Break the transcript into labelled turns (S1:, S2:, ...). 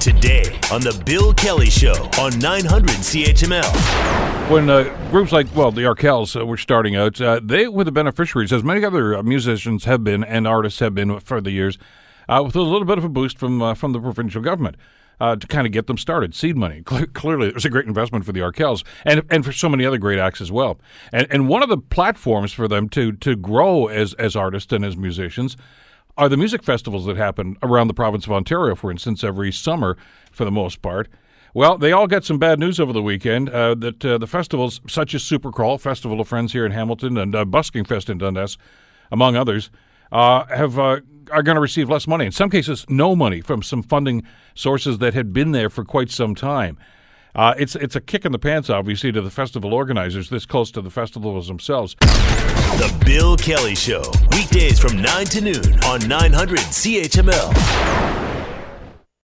S1: Today on The Bill Kelly Show on 900 CHML.
S2: When uh, groups like, well, the Arkells uh, were starting out, uh, they were the beneficiaries, as many other uh, musicians have been and artists have been for the years, uh, with a little bit of a boost from uh, from the provincial government. To kind of get them started, seed money. Cle- clearly, it was a great investment for the Arkells and and for so many other great acts as well. And and one of the platforms for them to to grow as as artists and as musicians are the music festivals that happen around the province of Ontario, for instance, every summer for the most part. Well, they all got some bad news over the weekend uh, that uh, the festivals, such as Supercrawl, Festival of Friends here in Hamilton, and uh, Busking Fest in Dundas, among others, uh, have uh, are going to receive less money. In some cases, no money from some funding sources that had been there for quite some time. Uh, it's it's a kick in the pants, obviously, to the festival organizers this close to the festivals themselves.
S1: The Bill Kelly Show. Weekdays from 9 to noon on 900 CHML.